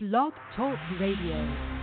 Blog Talk Radio.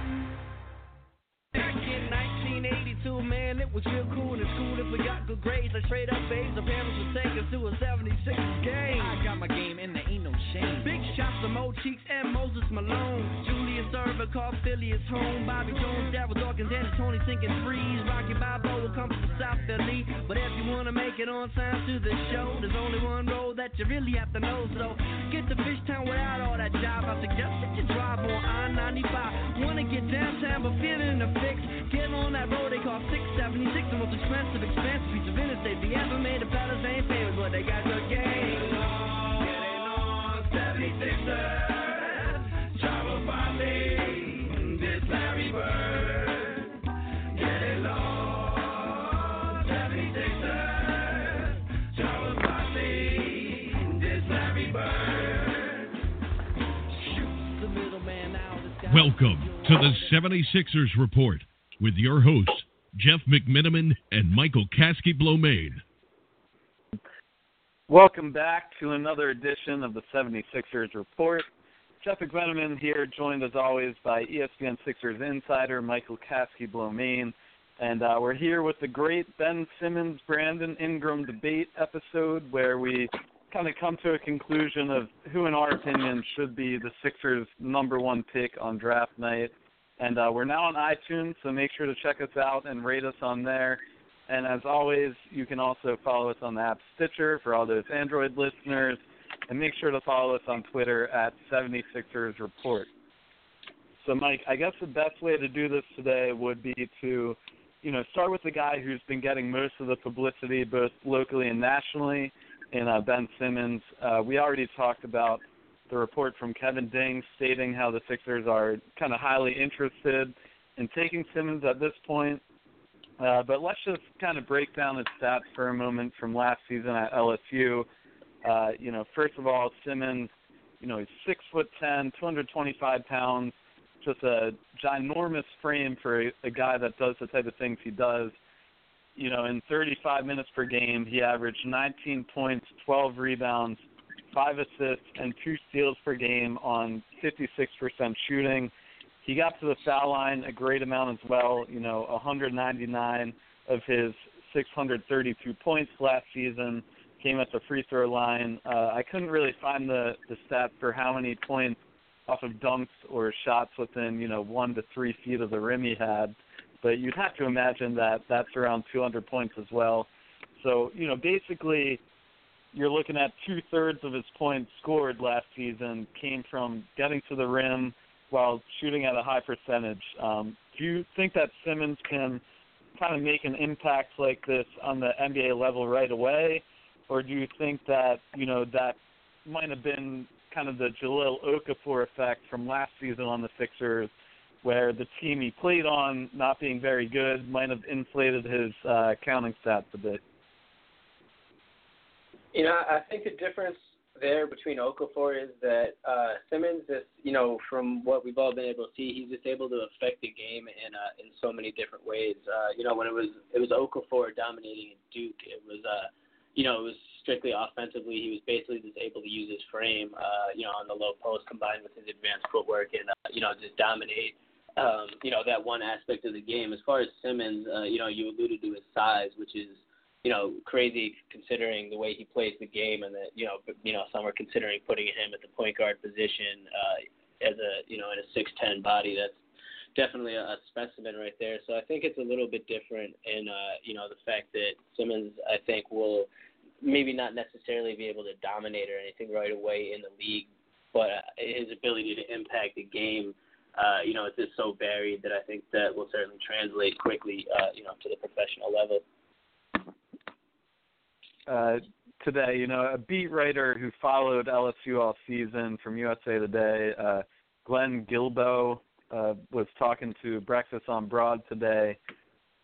1982, man, it was real cool in school if we got good grades. Like straight up A's, the parents would take us to a 76 game. I got my game and there ain't no shame. Big shots to Mo Cheeks and Moses Malone. Julius Erving called Philly his home. Bobby Jones, Daryl Dawkins, and Tony sinking threes. Rocky Balboa comes from South Philly. But if you wanna make it on time to the show, there's only one road that you really have to know. So get to Fishtown without all that jive. I suggest that you drive on I-95. Wanna get downtown but feeling the fix. Get on that road they call 676, the most expensive, expensive piece of interstate. Ever made ain't famous, but they got game. On 76ers, travel by this Larry Bird. Get it lost, 76ers, travel by this Larry Bird. Shoot the middleman out. this guy- Welcome to the 76ers Report with your hosts, Jeff McMenamin and Michael Kaskey-Blomain. Welcome back to another edition of the 76ers Report. Jeff McMenamin here, joined as always by ESPN Sixers insider Michael Kaskey-Blomain. And uh, we're here with the great Ben Simmons Brandon Ingram debate episode where we kind of come to a conclusion of who, in our opinion, should be the Sixers' number one pick on draft night. And uh, we're now on iTunes, so make sure to check us out and rate us on there. And as always, you can also follow us on the app Stitcher for all those Android listeners. And make sure to follow us on Twitter at 76ers Report. So, Mike, I guess the best way to do this today would be to, you know, start with the guy who's been getting most of the publicity, both locally and nationally, in uh, Ben Simmons. Uh, we already talked about the report from Kevin Ding stating how the Sixers are kind of highly interested in taking Simmons at this point. Uh, but let's just kind of break down his stats for a moment from last season at LSU. Uh, you know, first of all, Simmons, you know, he's six foot ten, 225 pounds, just a ginormous frame for a, a guy that does the type of things he does. You know, in 35 minutes per game, he averaged 19 points, 12 rebounds, five assists, and two steals per game on 56% shooting. He got to the foul line a great amount as well. You know, 199 of his 632 points last season came at the free throw line. Uh, I couldn't really find the the stat for how many points off of dunks or shots within you know one to three feet of the rim he had, but you'd have to imagine that that's around 200 points as well. So you know basically you're looking at two thirds of his points scored last season came from getting to the rim while shooting at a high percentage. Um, do you think that Simmons can kind of make an impact like this on the NBA level right away, or do you think that you know that might have been kind of the Jahlil Okafor effect from last season on the Sixers, where the team he played on not being very good might have inflated his uh, counting stats a bit? You know, I think the difference there between Okafor is that uh, Simmons is, you know, from what we've all been able to see, he's just able to affect the game in uh, in so many different ways. Uh, you know, when it was it was Okafor dominating Duke, it was uh, you know, it was strictly offensively. He was basically just able to use his frame, uh, you know, on the low post combined with his advanced footwork and uh, you know just dominate. Um, you know that one aspect of the game. As far as Simmons, uh, you know, you alluded to his size, which is you know, crazy considering the way he plays the game, and that you know, you know, some are considering putting him at the point guard position uh, as a you know in a six ten body. That's definitely a, specimen right there. So I think it's a little bit different in uh, you know the fact that Simmons I think will maybe not necessarily be able to dominate or anything right away in the league, but uh, his ability to impact the game. Uh, you know, it's just so varied that I think that will certainly translate quickly, uh, you know, to the professional level uh, today. You know, a beat writer who followed LSU all season from USA Today, uh, Glenn Guilbeau, uh, was talking to Breakfast on Broad today,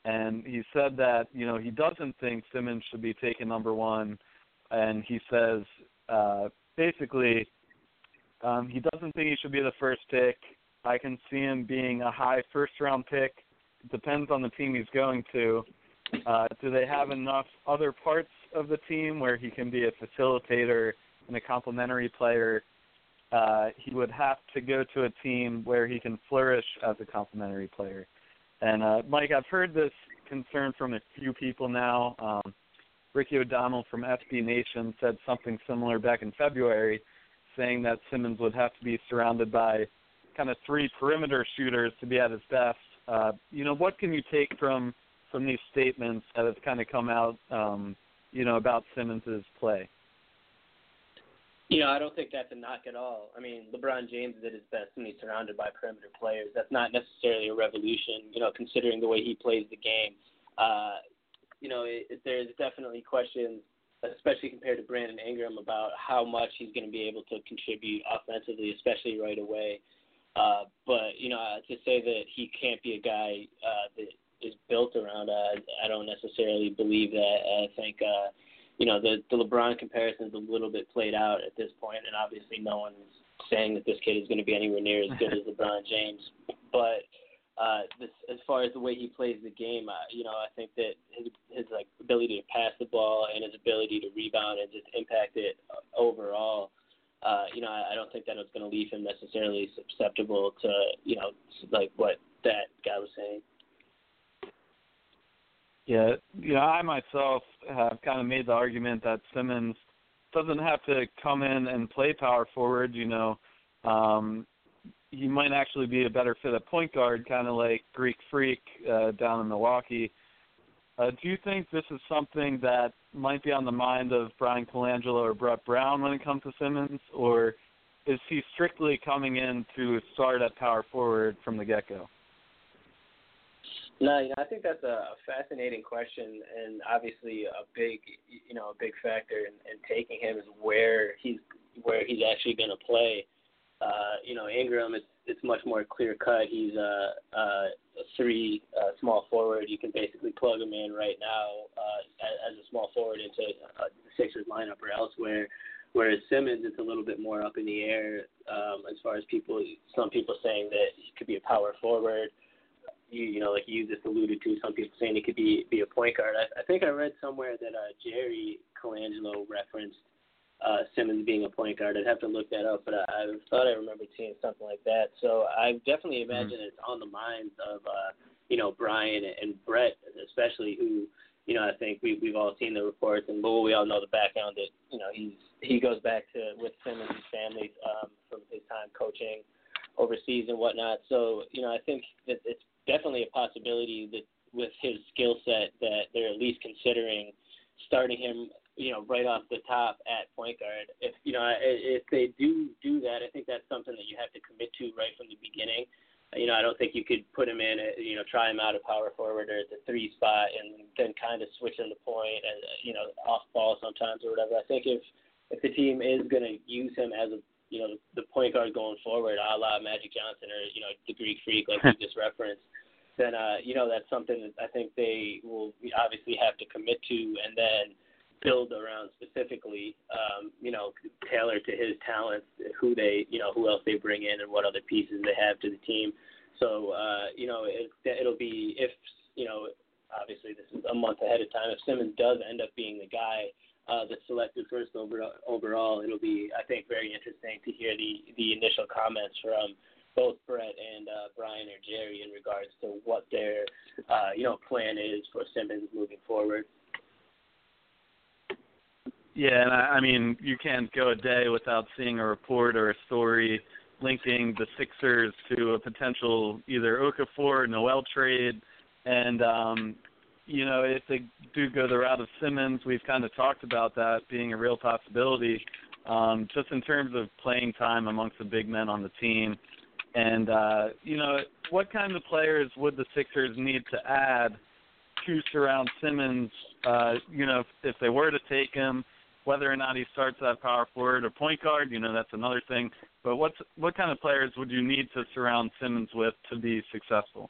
and he said that you know he doesn't think Simmons should be taken number one, and he says uh, basically um, he doesn't think he should be the first pick. I can see him being a high first round pick. Depends on the team he's going to. Uh, do they have enough other parts of the team where he can be a facilitator and a complementary player? uh, he would have to go to a team where he can flourish as a complementary player. And uh, Mike, I've heard this concern from a few people now. Um, Ricky O'Donnell from SB Nation said something similar back in February, saying that Simmons would have to be surrounded by kind of three perimeter shooters to be at his best. Uh, you know, what can you take from from these statements that have kind of come out, um, you know, about Simmons's play? You know, I don't think that's a knock at all. I mean, LeBron James did his best when he's surrounded by perimeter players. That's not necessarily a revolution, you know, considering the way he plays the game. Uh, you know, it, it, there's definitely questions, especially compared to Brandon Ingram, about how much he's going to be able to contribute offensively, especially right away. Uh, but you know, to say that he can't be a guy uh, that is built around, uh, I don't necessarily believe that. I think. Uh, you know, the the LeBron comparison is a little bit played out at this point, and obviously no one's saying that this kid is going to be anywhere near as good as LeBron James. But uh, this, as far as the way he plays the game, uh, you know, I think that his his like ability to pass the ball and his ability to rebound and just impact it overall. Uh, you know, I, I don't think that it's going to leave him necessarily susceptible to, you know, like what that guy was saying. Yeah, you know, I myself have kind of made the argument that Simmons doesn't have to come in and play power forward. You know, um, he might actually be a better fit at point guard, kind of like Greek Freak uh, down in Milwaukee. Uh, do you think this is something that might be on the mind of Bryan Colangelo or Brett Brown when it comes to Simmons, or is he strictly coming in to start at power forward from the get-go? No, you know, I think that's a fascinating question, and obviously a big, you know, a big factor in, in taking him is where he's where he's actually going to play. Uh, you know, Ingram, it's it's much more clear cut. He's a, a, three uh, small forward. You can basically plug him in right now uh, as, as a small forward into uh, the Sixers lineup or elsewhere. Whereas Simmons, it's a little bit more up in the air um, as far as people. Some people saying that he could be a power forward you you know like you just alluded to some people saying he could be be a point guard. I, I think I read somewhere that uh, Jerry Colangelo referenced uh, Simmons being a point guard. I'd have to look that up, but I, I thought I remembered seeing something like that. So I definitely mm-hmm. imagine mm-hmm. it's on the minds of uh, you know Bryan and Brett, especially who you know I think we we've all seen the reports and well, we all know the background that you know he's he goes back to with Simmons' family um, from his time coaching overseas and whatnot. So you know I think that it's definitely a possibility that with his skill set that they're at least considering starting him, you know, right off the top at point guard. If you know, if they do do that, I think that's something that you have to commit to right from the beginning. You know, I don't think you could put him in, at, you know, try him out at power forward or at the three spot and then kind of switch him to point and you know off ball sometimes or whatever. I think if if the team is going to use him as a you know the point guard going forward, a la Magic Johnson or you know the Greek Freak like you just referenced, then uh, you know that's something that I think they will obviously have to commit to and then build around specifically, um, you know, tailor to his talents, who they, you know, who else they bring in and what other pieces they have to the team. So, uh, you know, it, it'll be if, you know, obviously this is a month ahead of time. If Simmons does end up being the guy uh, that's selected first over, overall, it'll be, I think, very interesting to hear the the initial comments from both Brett and uh, Bryan or Jerry in regards to what their uh, you know plan is for Simmons moving forward. Yeah, and I, I mean you can't go a day without seeing a report or a story linking the Sixers to a potential either Okafor or Noel trade, and um, you know if they do go the route of Simmons, we've kind of talked about that being a real possibility. Um, just in terms of playing time amongst the big men on the team, and uh, you know, what kind of players would the Sixers need to add to surround Simmons? Uh, you know, if, if they were to take him, whether or not he starts at power forward or point guard, you know, that's another thing. But what's what kind of players would you need to surround Simmons with to be successful?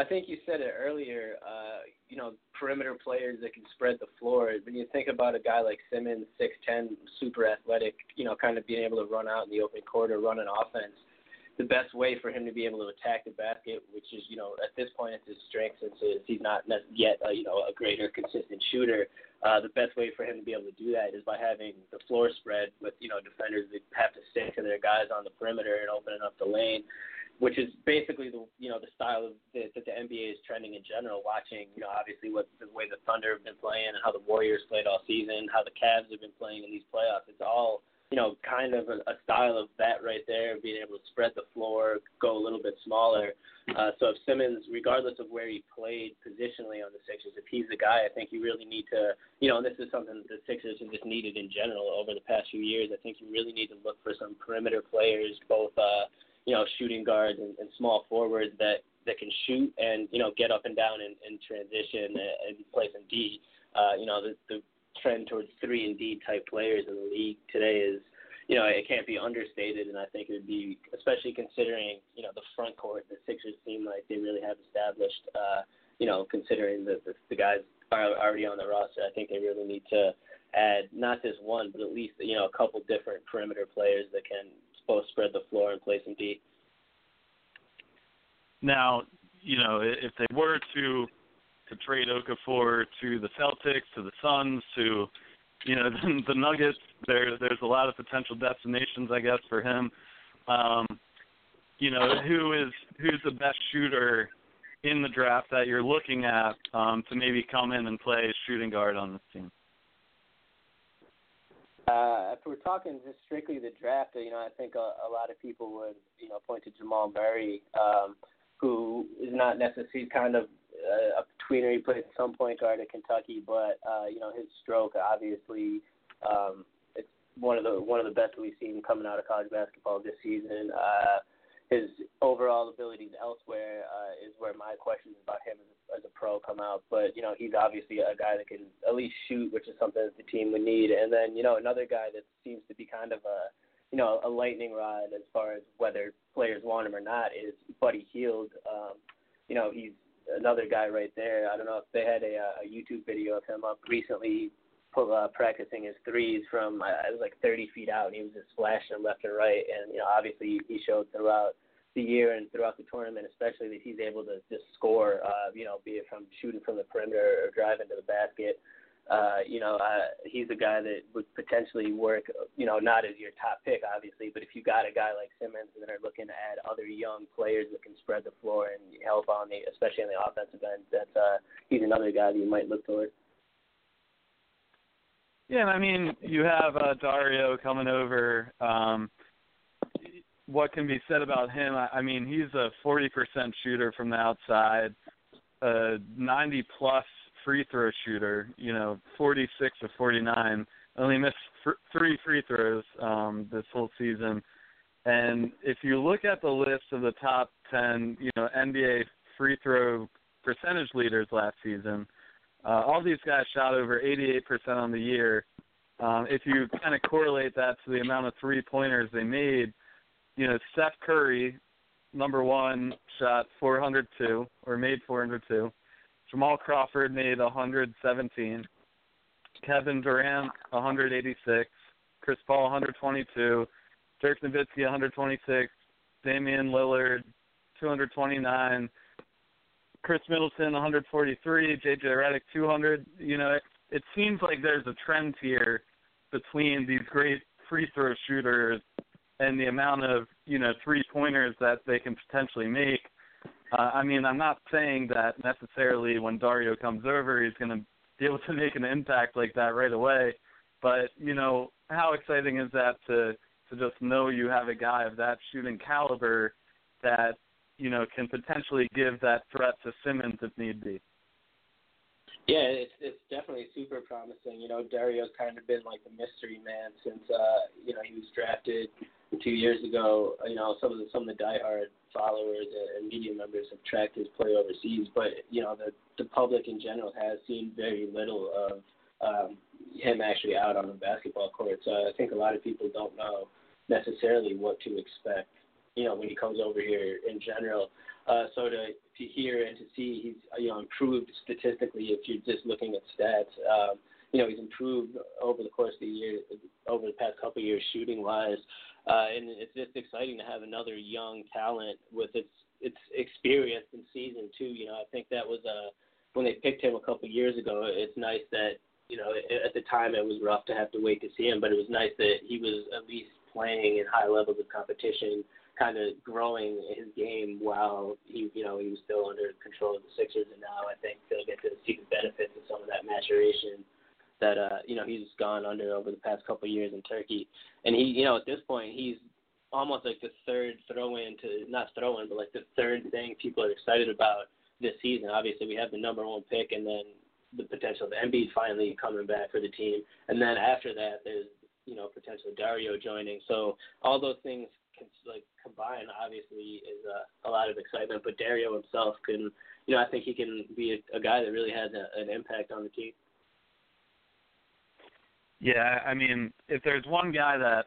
I think you said it earlier. Uh, you know, perimeter players that can spread the floor. When you think about a guy like Simmons, six ten, super athletic, you know, kind of being able to run out in the open court or run an offense, the best way for him to be able to attack the basket, which is, you know, at this point it's his strength since he's not yet, a, you know, a greater consistent shooter. Uh, the best way for him to be able to do that is by having the floor spread with, you know, defenders that have to stick to their guys on the perimeter and opening up the lane which is basically the you know the style of that NBA is trending in general. Watching you know obviously what the way the Thunder have been playing and how the Warriors played all season, how the Cavs have been playing in these playoffs. It's all you know kind of a, a style of that right there, being able to spread the floor, go a little bit smaller. Uh, so if Simmons, regardless of where he played positionally on the Sixers, if he's the guy, I think you really need to you know and this is something that the Sixers have just needed in general over the past few years. I think you really need to look for some perimeter players, both. uh you know, shooting guards and, and small forwards that that can shoot and you know get up and down in, in transition and, play some D. Uh, you know, the, the trend towards three and D type players in the league today is, you know, it can't be understated, and I think it would be, especially considering you know the front court the Sixers seem like they really have established. Uh, you know, considering that the, the guys are already on the roster, I think they really need to add not just one, but at least you know a couple different perimeter players that can spread the floor and play some D. Now, you know, if they were to to trade Okafor to the Celtics, to the Suns, to you know the, the Nuggets, there there's a lot of potential destinations, I guess, for him. Um, you know, who is who's the best shooter in the draft that you're looking at um, to maybe come in and play shooting guard on this team? Uh, if we're talking just strictly the draft, you know, I think a, a lot of people would, you know, point to Jamal Murray, um, who is not necessarily kind of uh, a tweener. He played some point guard at Kentucky, but uh, you know, his stroke obviously um, it's one of the one of the best we've seen coming out of college basketball this season. Uh, his overall abilities elsewhere uh, is where my questions about him as a, as a pro come out. But you know, he's obviously a guy that can at least shoot, which is something that the team would need. And then you know, another guy that seems to be kind of a you know a lightning rod as far as whether players want him or not is Buddy Hield. Um, you know, he's another guy right there. I don't know if they had a, a YouTube video of him up recently uh, practicing his threes from it was like 30 feet out, and he was just flashing them left and right. And you know, obviously he showed throughout the year and throughout the tournament, especially that he's able to just score. Uh, you know, be it from shooting from the perimeter or driving to the basket. Uh, you know, uh, he's a guy that would potentially work. You know, not as your top pick, obviously, but if you got a guy like Simmons and are looking to add other young players that can spread the floor and help on the, especially on the offensive end, that's uh, he's another guy that you might look toward. Yeah, I mean, you have uh, Dario coming over. Um, what can be said about him? I, I mean, he's a 40% shooter from the outside, a 90 plus free throw shooter. You know, 46 of 49. Only missed fr- three free throws um, this whole season. And if you look at the list of the top 10, you know, NBA free throw percentage leaders last season, uh, all these guys shot over 88% on the year. Um, if you kind of correlate that to the amount of three pointers they made, you know, Steph Curry, number one, shot 402 or made 402. Jamal Crawford made 117. Kevin Durant 186. Chris Paul 122. Dirk Nowitzki 126. Damian Lillard 229. Khris Middleton 143, JJ Redick 200. You know, it, it seems like there's a trend here between these great free throw shooters and the amount of you know three pointers that they can potentially make. Uh, I mean, I'm not saying that necessarily when Dario comes over, he's going to be able to make an impact like that right away. But you know, how exciting is that to to just know you have a guy of that shooting caliber that you know, can potentially give that threat to Simmons if need be. Yeah, it's it's definitely super promising. You know, Dario's kind of been like the mystery man since uh, you know he was drafted two years ago. You know, some of the some of the diehard followers and media members have tracked his play overseas, but you know the the public in general has seen very little of um, him actually out on the basketball court. So I think a lot of people don't know necessarily what to expect you know, when he comes over here in general. Uh, so to to hear and to see he's you know improved statistically if you're just looking at stats. Um, you know he's improved over the course of the year, over the past couple of years shooting wise. uh, and it's just exciting to have another young talent with its its experience in season two. You know, I think that was uh, when they picked him a couple of years ago. It's nice that you know at the time it was rough to have to wait to see him, but it was nice that he was at least playing in high levels of competition, kind of growing his game while he you know he was still under control of the Sixers, and now I think they'll get to see the benefits of some of that maturation that uh, you know he's gone under over the past couple of years in Turkey. And he, you know, at this point, he's almost like the third throw in to not throw in, but like the third thing people are excited about this season. Obviously, we have the number one pick, and then the potential of Embiid finally coming back for the team, and then after that, there's you know potentially Dario joining. So all those things like combine, obviously, is a, a lot of excitement. But Dario himself can, you know, I think he can be a, a guy that really has a, an impact on the team. Yeah, I mean, if there's one guy that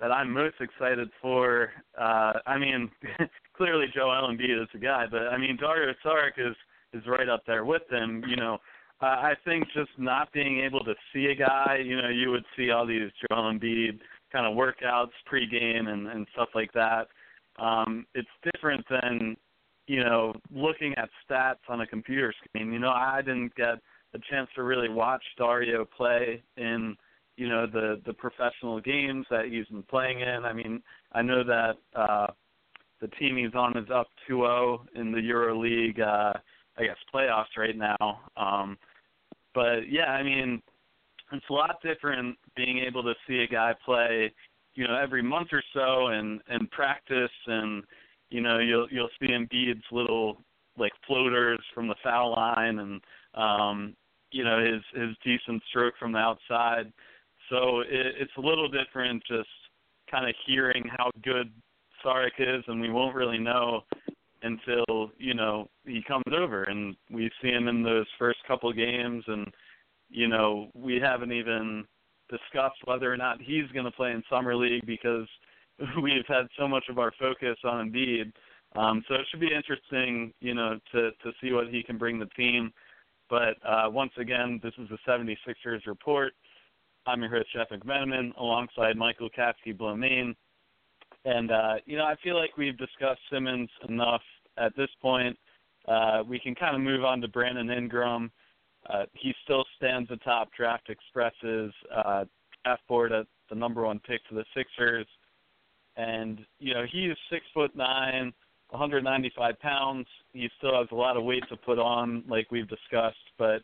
that I'm most excited for, uh, I mean, clearly Joel Embiid is the guy, but I mean Dario Saric is is right up there with him. You know, uh, I think just not being able to see a guy, you know, you would see all these Joel Embiid kind of workouts pregame and and stuff like that. Um, it's different than you know looking at stats on a computer screen. You know, I didn't get a chance to really watch Dario play in you know the the professional games that he's been playing in. I mean, I know that uh the team he's on is up 2-0 in the EuroLeague uh I guess playoffs right now. Um but yeah, I mean, it's a lot different being able to see a guy play, you know, every month or so and and practice and you know, you'll you'll see Embiid's little like floaters from the foul line and um you know his his decent stroke from the outside. So it, it's a little different just kind of hearing how good Saric is, and we won't really know until you know he comes over and we see him in those first couple games, and you know we haven't even discussed whether or not he's going to play in summer league because we've had so much of our focus on Embiid. Um, so it should be interesting, you know, to to see what he can bring the team. But uh, once again, this is the 76ers report. I'm your host, Jeff McMenamin, alongside Michael Kaskey-Blomain. And, uh, you know, I feel like we've discussed Simmons enough at this point. Uh, we can kind of move on to Brandon Ingram. Uh, he still stands atop Draft Express's uh, draft board at the number one pick for the Sixers. And, you know, he is six foot nine, 195 pounds. He still has a lot of weight to put on, like we've discussed, but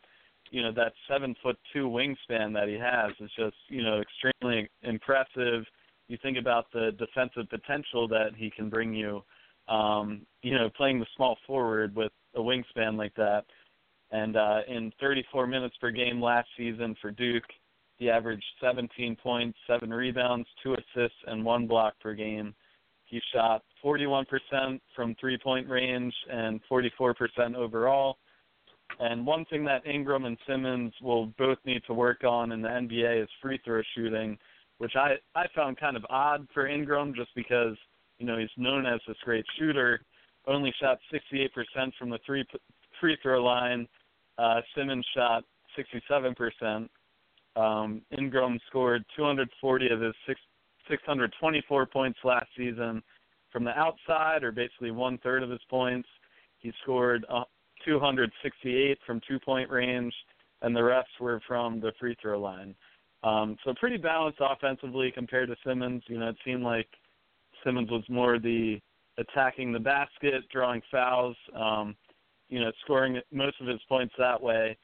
you know that seven foot two wingspan that he has is just you know extremely impressive. You think about the defensive potential that he can bring you. Um, you know, playing the small forward with a wingspan like that, and uh, in 34 minutes per game last season for Duke, he averaged 17 points, seven rebounds, two assists, and one block per game. He shot 41% from three point range and 44% overall. And one thing that Ingram and Simmons will both need to work on in the NBA is free throw shooting, which I, I found kind of odd for Ingram just because, you know, he's known as this great shooter. Only shot 68% from the three free throw line. Uh, Simmons shot 67%. Um, Ingram scored 240 of his six 624 points last season from the outside, or basically one third of his points. He scored uh, 268 from two point range, and the rest were from the free throw line. Um, so pretty balanced offensively compared to Simmons. You know, it seemed like Simmons was more the attacking the basket, drawing fouls, um, you know, scoring most of his points that way.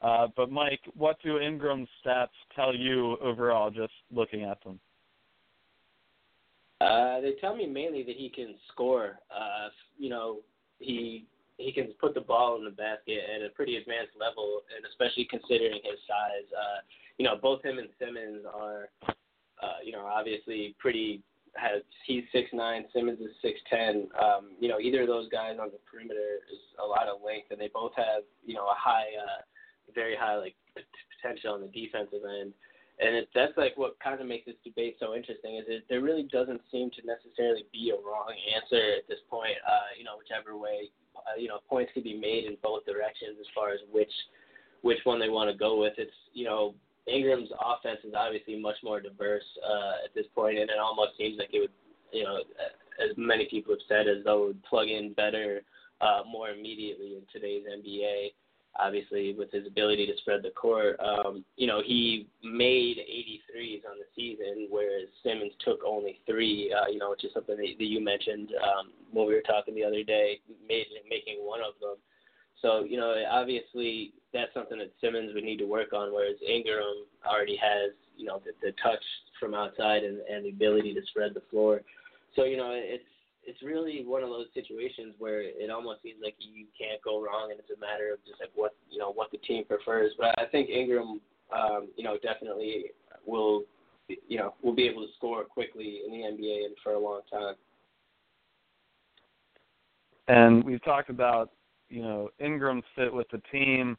Uh, but Mike, what do Ingram's stats tell you overall, just looking at them? Uh, they tell me mainly that he can score. Uh, you know, he he can put the ball in the basket at a pretty advanced level, and especially considering his size. Uh, you know, both him and Simmons are, uh, you know, obviously pretty. Has he's six nine, Simmons is six ten. Um, you know, either of those guys on the perimeter is a lot of length, and they both have you know a high, uh, very high like potential on the defensive end and it, that's like what kind of makes this debate so interesting is that there really doesn't seem to necessarily be a wrong answer at this point. Uh, you know, whichever way, uh, you know, points can be made in both directions as far as which which one they want to go with. It's you know, Ingram's offense is obviously much more diverse uh, at this point, and it almost seems like it would, you know, as many people have said, as though it would plug in better uh, more immediately in today's NBA. Obviously, with his ability to spread the court, um, you know, he made 83s on the season, whereas Simmons took only three. Uh, you know, which is something that, you mentioned um, when we were talking the other day, made, making one of them. So, you know, obviously that's something that Simmons would need to work on, whereas Ingram already has, you know, the, the touch from outside and, and the ability to spread the floor. So, you know, it's it's really one of those situations where it almost seems like you can't go wrong, and it's a matter of just like what you know what the team prefers. But I think Ingram, um, you know, definitely will, you know, will be able to score quickly in the NBA and for a long time. And we've talked about you know Ingram fit with the team.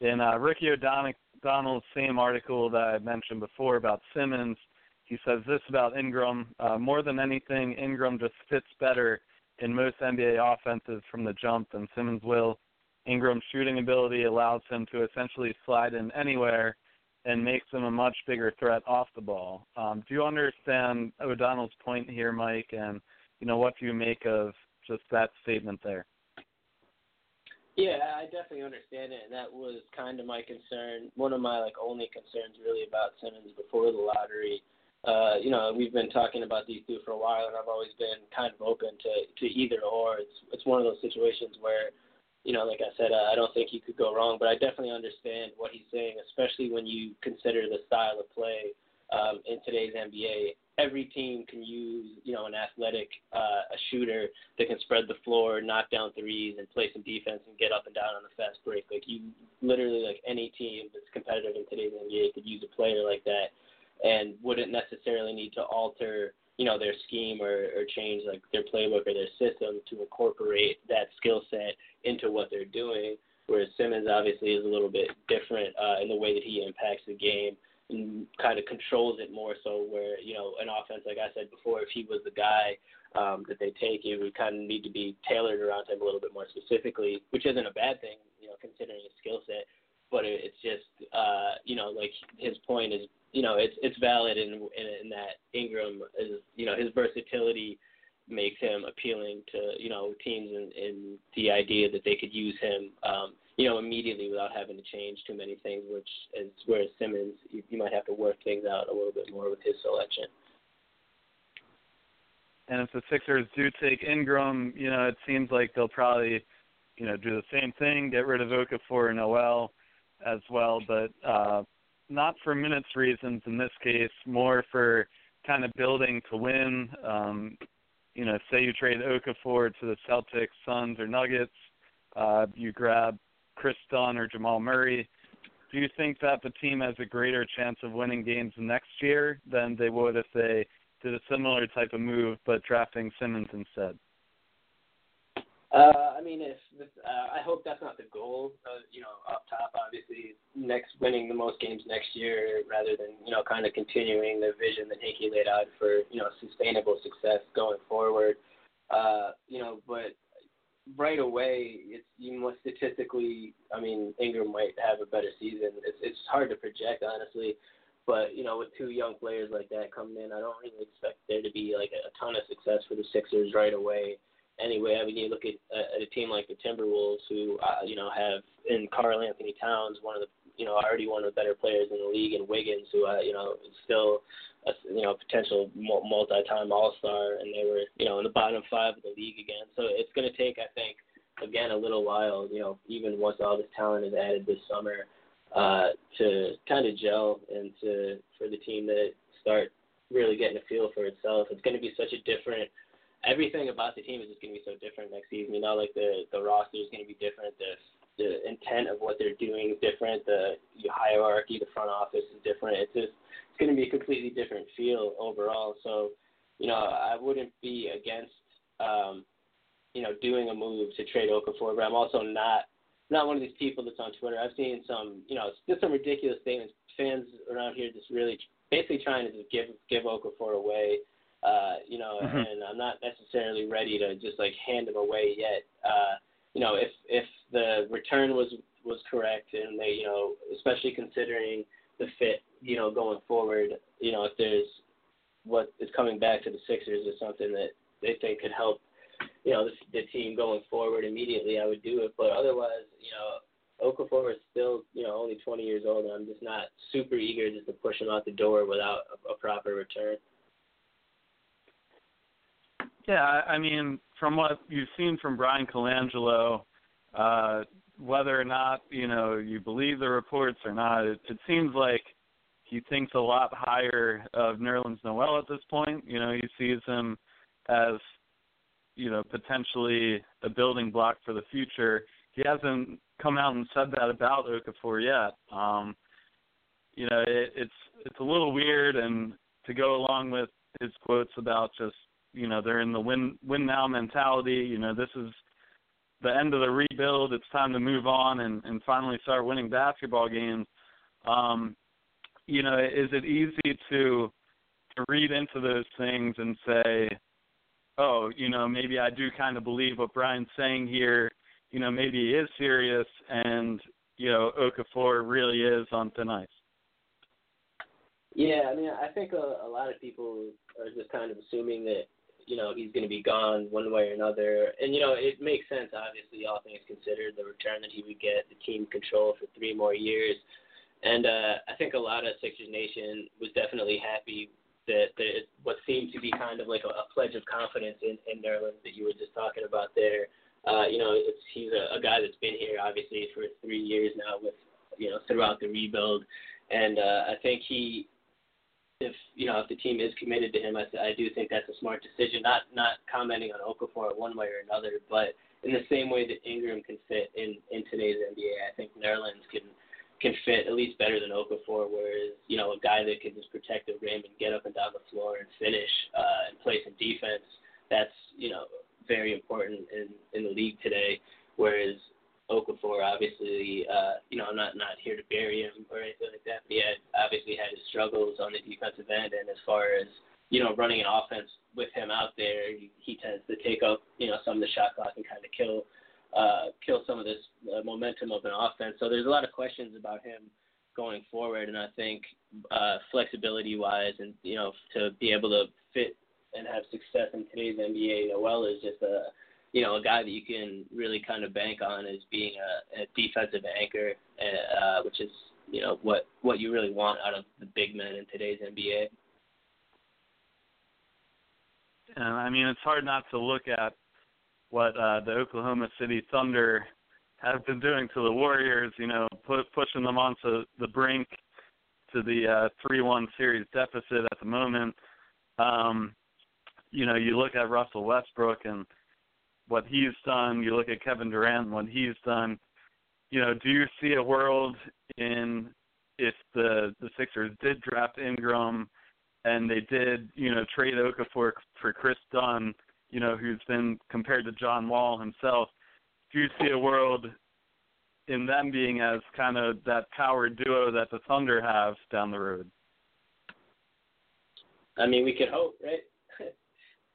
In uh, Ricky O'Donnell's same article that I mentioned before about Simmons, he says this about Ingram: uh, more than anything, Ingram just fits better in most NBA offenses from the jump than Simmons will. Ingram's shooting ability allows him to essentially slide in anywhere and makes him a much bigger threat off the ball. Um, do you understand O'Donnell's point here, Mike? And you know what do you make of just that statement there? Yeah, I definitely understand it, and that was kind of my concern. One of my like only concerns really about Simmons before the lottery. Uh, you know, we've been talking about these two for a while, and I've always been kind of open to to either or. It's it's one of those situations where, you know, like I said, I don't think you could go wrong, but I definitely understand what he's saying, especially when you consider the style of play um, in today's NBA every team can use, you know, an athletic uh, a shooter that can spread the floor, knock down threes, and play some defense and get up and down on the fast break. Like you, literally, like any team that's competitive in today's NBA could use a player like that, and wouldn't necessarily need to alter, you know, their scheme or, or change like their playbook or their system to incorporate that skill set into what they're doing. Whereas Simmons obviously is a little bit different uh, in the way that he impacts the game kind of controls it more so where, you know, an offense, like I said before, if he was the guy um, that they take, it would kind of need to be tailored around him a little bit more specifically, which isn't a bad thing, you know, considering his skill set. But it, it's just, uh, you know, like his point is, you know, it's it's valid in, in in that Ingram is, you know, his versatility makes him appealing to you know teams and, and the idea that they could use him um, you know, immediately without having to change too many things, which is whereas Simmons, you, you might have to work things out a little bit more with his selection. And if the Sixers do take Ingram, you know, it seems like they'll probably, you know, do the same thing, get rid of Okafor and Noel as well, but uh, not for minutes reasons in this case, more for kind of building to win. Um, you know, say you trade Okafor to the Celtics, Suns, or Nuggets, uh, you grab Kris Dunn or Jamal Murray, do you think that the team has a greater chance of winning games next year than they would if they did a similar type of move but drafting Simmons instead? Uh, I mean, if uh, I hope that's not the goal. Uh, you know, up top, obviously, next winning the most games next year, rather than you know kind of continuing the vision that Hinkie laid out for you know sustainable success going forward. Uh, you know, but right away, it's you must statistically. I mean, Ingram might have a better season. It's it's hard to project, honestly. But you know, with two young players like that coming in, I don't really expect there to be like a, a ton of success for the Sixers right away. Anyway, I mean, you look at, at a team like the Timberwolves, who uh, you know have in Karl-Anthony Towns, one of the you know already one of the better players in the league, and Wiggins, who uh, you know is still a you know potential multi-time All-Star, and they were you know in the bottom five of the league again. So it's going to take, I think, again a little while. You know, even once all this talent is added this summer, uh, to kind of gel and to for the team to start really getting a feel for itself. It's going to be such a different. Everything about the team is just going to be so different next season. You know, like the the roster is going to be different. The the intent of what they're doing is different. The, hierarchy, the front office is different. It's just it's going to be a completely different feel overall. So, you know, I wouldn't be against, um, you know, doing a move to trade Okafor, but I'm also not not one of these people that's on Twitter. I've seen some, you know, just some ridiculous statements. Fans around here just really basically trying to just give give Okafor away. Uh, you know, mm-hmm. and I'm not necessarily ready to just like hand him away yet. Uh, you know, if if the return was was correct and they, you know, especially considering the fit, you know, going forward. You know, if there's what is coming back to the Sixers is something that they think could help, you know, the, the team going forward immediately, I would do it. But otherwise, you know, Okafor is still, you know, only 20 years old, and I'm just not super eager just to push him out the door without a, a proper return. Yeah, I mean, from what you've seen from Bryan Colangelo, uh, whether or not you know you believe the reports or not, it, it seems like he thinks a lot higher of Nerlens Noel at this point. You know, he sees him as you know potentially a building block for the future. He hasn't come out and said that about Okafor yet. Um, you know, it, it's it's a little weird, and to go along with his quotes about just you know they're in the win win now mentality. You know, this is the end of the rebuild. It's time to move on and, and finally start winning basketball games. Um, you know, is it easy to to read into those things and say, oh, you know, maybe I do kind of believe what Bryan's saying here. You know, maybe he is serious, and you know, Okafor really is on thin ice. Yeah, I mean, I think a, a lot of people are just kind of assuming that you know he's going to be gone one way or another. And you know it makes sense, obviously, all things considered, the return that he would get, the team control for three more years, and uh, I think a lot of Sixers Nation was definitely happy that that what seemed to be kind of like a, a pledge of confidence in in Nerlens that you were just talking about there. Uh, you know, it's, he's a, a guy that's been here obviously for three years now with you know throughout the rebuild, and uh, I think he if you know if the team is committed to him, I, I do think that's a smart decision. Not not commenting on Okafor one way or another, but in the same way that Ingram can fit in in today's NBA, I think Nerlens can can fit at least better than Okafor. Whereas you know a guy that can just protect the rim and get up and down the floor and finish uh, and play some defense, that's you know very important in in the league today. Whereas Okafor, obviously, uh, you know, I'm not not here to bury him or anything like that. But he had obviously had his struggles on the defensive end, and as far as you know, running an offense with him out there, he, he tends to take up you know some of the shot clock and kind of kill uh, kill some of this uh, momentum of an offense. So there's a lot of questions about him going forward, and I think uh, flexibility wise, and you know, to be able to fit and have success in today's NBA, Noel is just a you know, a guy that you can really kind of bank on as being a, a defensive anchor, uh, which is you know what what you really want out of the big men in today's NBA. And I mean, it's hard not to look at what uh, the Oklahoma City Thunder have been doing to the Warriors. You know, put, pushing them onto the brink to the uh, three-one series deficit at the moment. Um, you know, you look at Russell Westbrook and what he's done, you look at Kevin Durant what he's done. You know, do you see a world in if the the Sixers did draft Ingram and they did, you know, trade Okafor for Kris Dunn, you know, who's been compared to John Wall himself. Do you see a world in them being as kind of that power duo that the Thunder have down the road? I mean, we could hope, right?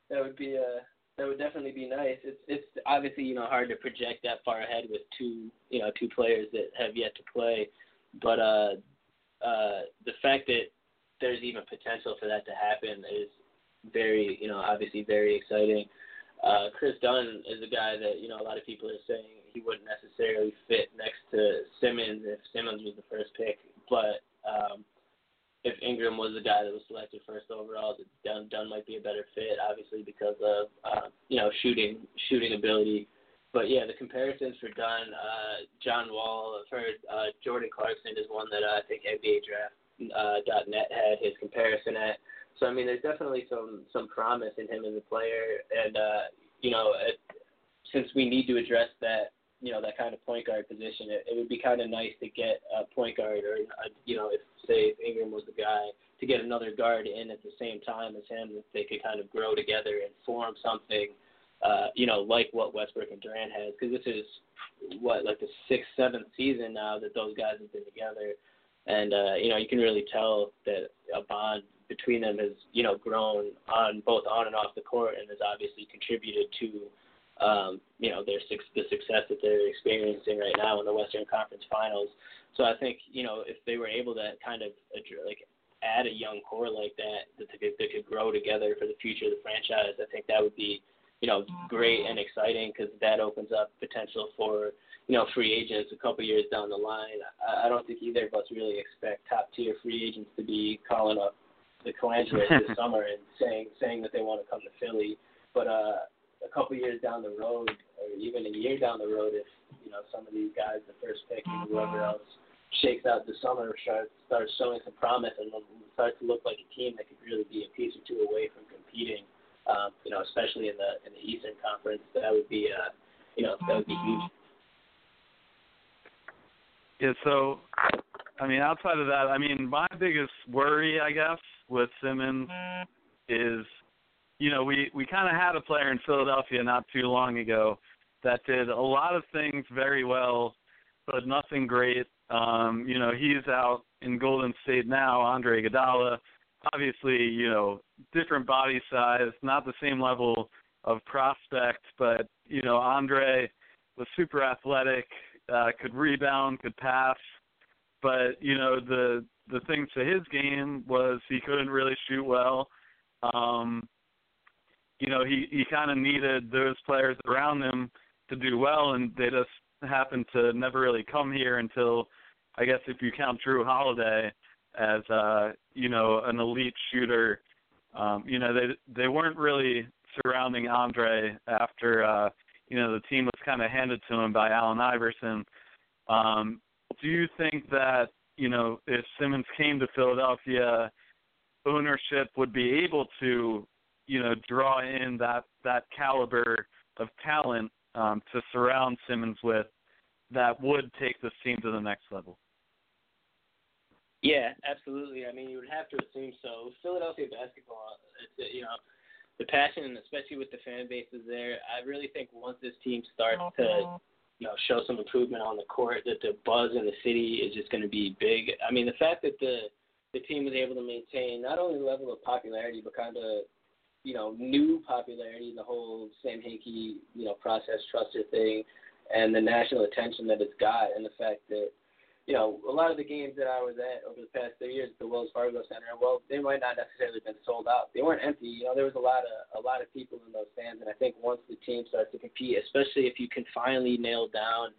that would be a that would definitely be nice. It's it's obviously you know hard to project that far ahead with two you know two players that have yet to play, but uh, uh, the fact that there's even potential for that to happen is very you know obviously very exciting. Uh, Kris Dunn is a guy that you know a lot of people are saying he wouldn't necessarily fit next to Simmons if Simmons was the first pick, but um, if Ingram was the guy that was selected first overall, Dunn, Dunn might be a better fit, obviously because of uh, you know shooting shooting ability. But yeah, the comparisons for Dunn, uh, John Wall, I've heard uh, Jordan Clarkson is one that uh, I think NBA Draft uh, .net had his comparison at. So I mean, there's definitely some some promise in him as a player, and uh, you know, it, since we need to address that you know that kind of point guard position. It, it would be kind of nice to get a point guard, or a, you know, if say if Ingram was the guy, to get another guard in at the same time as him, that they could kind of grow together and form something, uh, you know, like what Westbrook and Durant has. Because this is what like the sixth, seventh season now that those guys have been together, and uh, you know, you can really tell that a bond between them has you know grown on both on and off the court, and has obviously contributed to um, you know, their the success that they're experiencing right now in the Western Conference Finals. So I think you know if they were able to kind of like add a young core like that that they could, that could grow together for the future of the franchise, I think that would be you know great and exciting because that opens up potential for you know free agents a couple years down the line. I, I don't think either of us really expect top tier free agents to be calling up the Colangelos this summer and saying saying that they want to come to Philly, but uh a couple years down the road, or even a year down the road, if you know some of these guys, the first pick and whoever else shakes out this summer, starts starts showing some promise and starts to look like a team that could really be a piece or two away from competing. Um, you know, especially in the in the Eastern Conference, that would be uh, you know that would be huge. Yeah. So, I mean, outside of that, I mean, my biggest worry, I guess, with Simmons is you know, we we kind of had a player in Philadelphia not too long ago that did a lot of things very well, but nothing great. Um, you know, he's out in Golden State now, Andre Iguodala. Obviously, you know, different body size, not the same level of prospect, but you know, Andre was super athletic, uh, could rebound, could pass, but you know, the the thing to his game was he couldn't really shoot well. Um, you know, he he kind of needed those players around him to do well, and they just happened to never really come here until, I guess, if you count Jrue Holiday as uh, you know an elite shooter. Um, you know, they they weren't really surrounding Andre after uh, you know the team was kind of handed to him by Allen Iverson. Um, do you think that you know if Simmons came to Philadelphia, ownership would be able to you know draw in that that caliber of talent um, to surround Simmons with that would take this team to the next level. Yeah, absolutely. I mean, you would have to assume so. Philadelphia basketball, it's you know, the passion and especially with the fan bases there. I really think once this team starts to you know show some improvement on the court, that the buzz in the city is just going to be big. I mean, the fact that the the team was able to maintain not only the level of popularity but kind of you know, new popularity, the whole Sam Hinkie, you know, process truster thing, and the national attention that it's got, and the fact that, you know, a lot of the games that I was at over the past three years at the Wells Fargo Center, well, they might not necessarily have been sold out. They weren't empty. You know, there was a lot of a lot of people in those stands, and I think once the team starts to compete, especially if you can finally nail down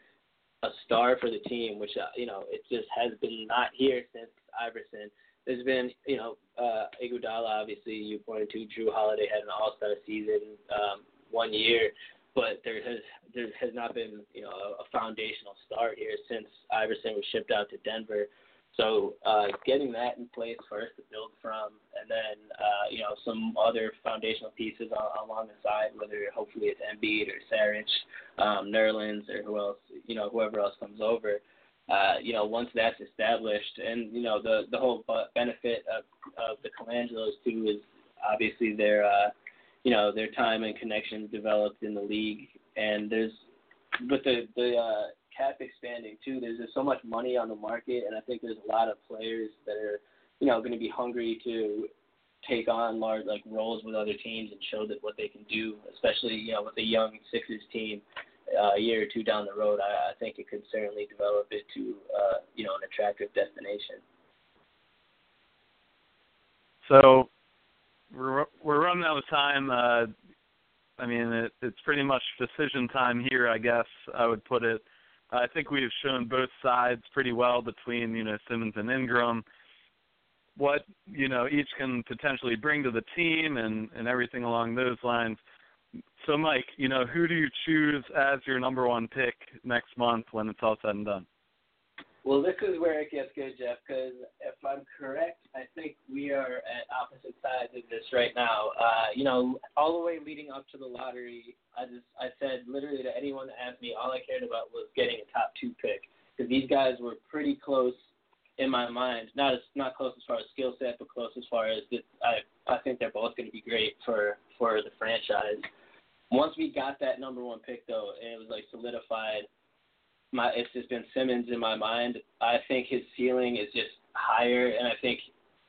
a star for the team, which uh, you know it just has been not here since Iverson there's been, you know, uh, Iguodala, obviously, you pointed to. Jrue Holiday had an All Star season um, one year, but there has there has not been, you know, a, a foundational start here since Iverson was shipped out to Denver. So uh, getting that in place first to build from, and then uh, you know some other foundational pieces on, along the side, whether hopefully it's Embiid or Saric, um, Nerlens, or who else, you know, whoever else comes over uh, you know, once that's established, and you know, the the whole benefit of of the Colangelos too is obviously their, uh, you know, their time and connections developed in the league, and there's, but the the uh, cap expanding too. There's just so much money on the market, and I think there's a lot of players that are, you know, going to be hungry to take on large like roles with other teams and show that what they can do, especially you know with a young Sixers team uh, a year or two down the road, I, I think it could certainly develop it to uh, you know an attractive destination. So we're we're running out of time. Uh, I mean, it, it's pretty much decision time here. I guess I would put it. I think we've shown both sides pretty well between you know Simmons and Ingram. What you know each can potentially bring to the team and and everything along those lines. So, Mike, you know, who do you choose as your number one pick next month when it's all said and done? Well, this is where it gets good, Jeff, because if I'm correct, I think we are at opposite sides of this right now. Uh, you know, all the way leading up to the lottery, I just I said literally to anyone that asked me, all I cared about was getting a top two pick because these guys were pretty close in my mind. Not as not close as far as skill set, but close as far as this, I I think they're both going to be great for for the franchise once we got that number one pick though, and it was like solidified, my it's just been Simmons in my mind. I think his ceiling is just higher, and I think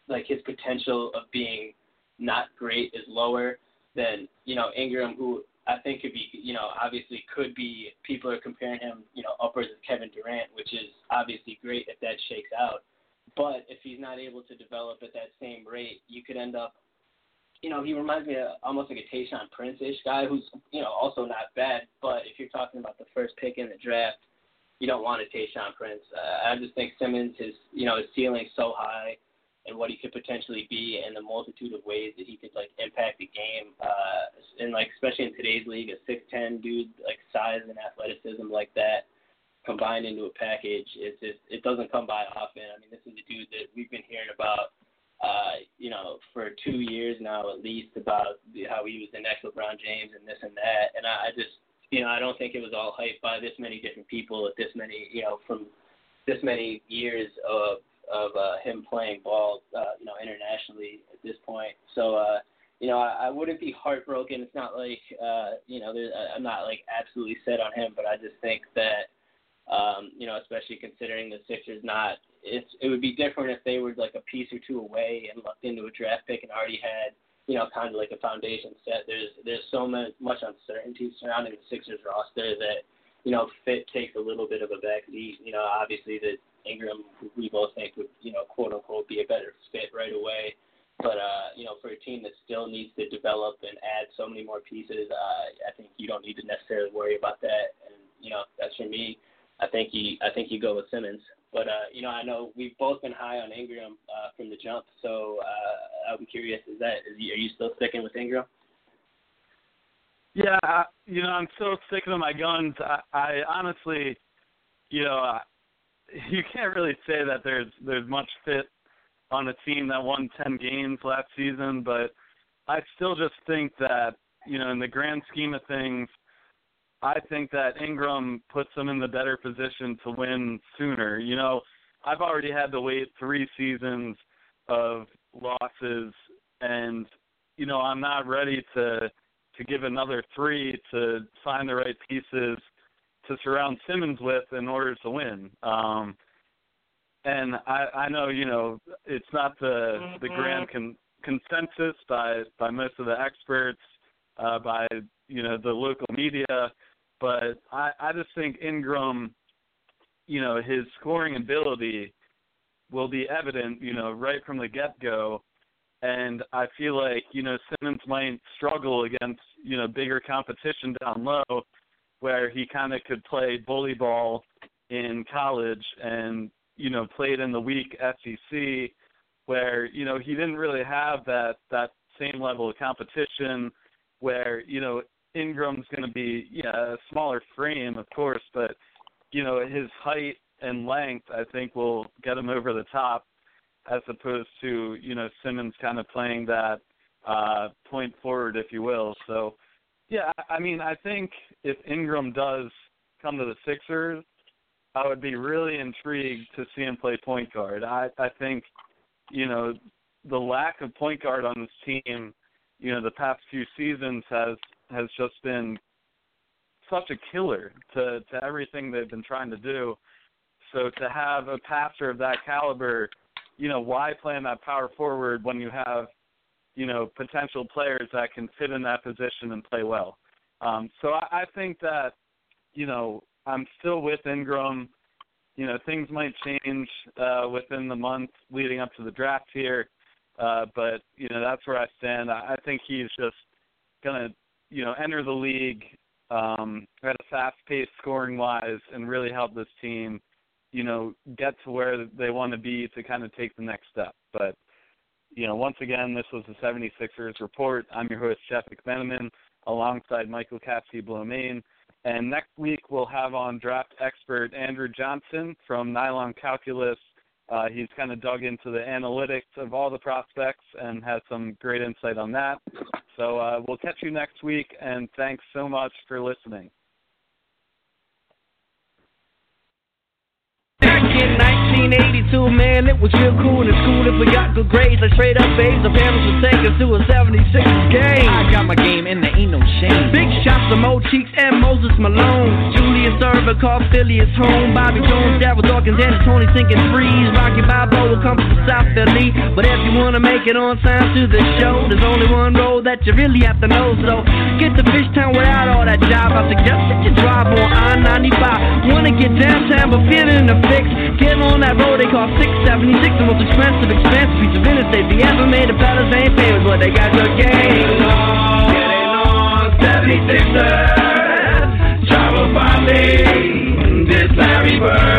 like his potential of being not great is lower than you know Ingram, who I think could be, you know, obviously could be. People are comparing him, you know, upwards of Kevin Durant, which is obviously great if that shakes out. But if he's not able to develop at that same rate, you could end up, you know, he reminds me of almost like a Tayshaun Prince-ish guy who's, you know, also not bad. But if you're talking about the first pick in the draft, you don't want a Tayshaun Prince. Uh, I just think Simmons, his, you know, his ceiling so high and what he could potentially be and the multitude of ways that he could like impact the game. Uh, and like especially in today's league, a six ten dude like size and athleticism like that combined into a package, it's just it doesn't come by often. I mean, this is a dude that we've been hearing about. Uh, you know, for two years now at least about how he was the next LeBron James and this and that, and I, I just, you know, I don't think it was all hyped by this many different people at this many, you know, from this many years of of uh, him playing ball, uh, you know, internationally at this point. So, uh, you know, I, I wouldn't be heartbroken. It's not like, uh, you know, there, I'm not like absolutely set on him, but I just think that, um, you know, especially considering the Sixers not, it's it would be different if they were like a piece or two away and looked into a draft pick and already had, you know, kind of like a foundation set. There's there's so much much uncertainty surrounding the Sixers roster that, you know, fit takes a little bit of a backseat. You know, obviously the Ingram, we both think would, you know, quote unquote, be a better fit right away. But uh, you know, for a team that still needs to develop and add so many more pieces, uh, I think you don't need to necessarily worry about that. And you know, that's for me. I think you, I think you go with Simmons. But uh, you know, I know we've both been high on Ingram uh, from the jump. So uh, I'm curious, is that is are you still sticking with Ingram? Yeah, you know, I'm still sticking to my guns. I, I honestly, you know, you can't really say that there's there's much fit on a team that won 10 games last season, but I still just think that you know in the grand scheme of things, I think that Ingram puts them in the better position to win sooner. You know, I've already had to wait three seasons of losses, and you know I'm not ready to to give another three to find the right pieces to surround Simmons with in order to win. Um, and I, I know you know it's not the mm-hmm. the grand con- consensus by by most of the experts, uh, by you know the local media, but I, I just think Ingram, you know, his scoring ability will be evident, you know, right from the get go. And I feel like, you know, Simmons might struggle against, you know, bigger competition down low where he kind of could play bully ball in college and you know played in the weak SEC where you know he didn't really have that that same level of competition where you know Ingram's going to be yeah a smaller frame of course but you know his height and length I think will get him over the top as opposed to you know Simmons kind of playing that uh point forward if you will so yeah, I mean, I think if Ingram does come to the Sixers, I would be really intrigued to see him play point guard. I I think, you know, the lack of point guard on this team, you know, the past few seasons has has just been such a killer to to everything they've been trying to do. So to have a passer of that caliber, you know, why play in that power forward when you have you know, potential players that can fit in that position and play well. Um, so I, I think that, you know, I'm still with Ingram. You know, things might change uh, within the month leading up to the draft here, uh, but you know that's where I stand. I, I think he's just gonna, you know, enter the league um, at a fast pace scoring wise and really help this team, you know, get to where they want to be to kind of take the next step. But you know, once again, this was the 76ers report. I'm your host, Jeff McMenamin, alongside Michael Kaskey-Blomain. And next week, we'll have on draft expert Andrew Johnson from Nylon Calculus. Uh, he's kind of dug into the analytics of all the prospects and has some great insight on that. So uh, we'll catch you next week, and thanks so much for listening. 1982, man, it was real cool in school if we got good grades. Like straight up A's, the parents would take us to a 76 game. I got my game and there ain't no shame. Big shots to Mo Cheeks and Moses Malone. Julius server called Philly is home. Bobby Jones, Darryl Dawkins, and Tony sinking freeze. Rocky Balboa comes from South Philly. But if you wanna make it on time to the show, there's only one road that you really have to know. So get to Fishtown without all that jive. I suggest that you drive on I-95. Wanna get downtown but feeling the fix. Get on that road, they cost 676 The most expensive, expensive piece of interstate they ever made. The fellas ain't famous, but they got good game. Getting on, getting on, 76ers. Travel by this Larry Bird.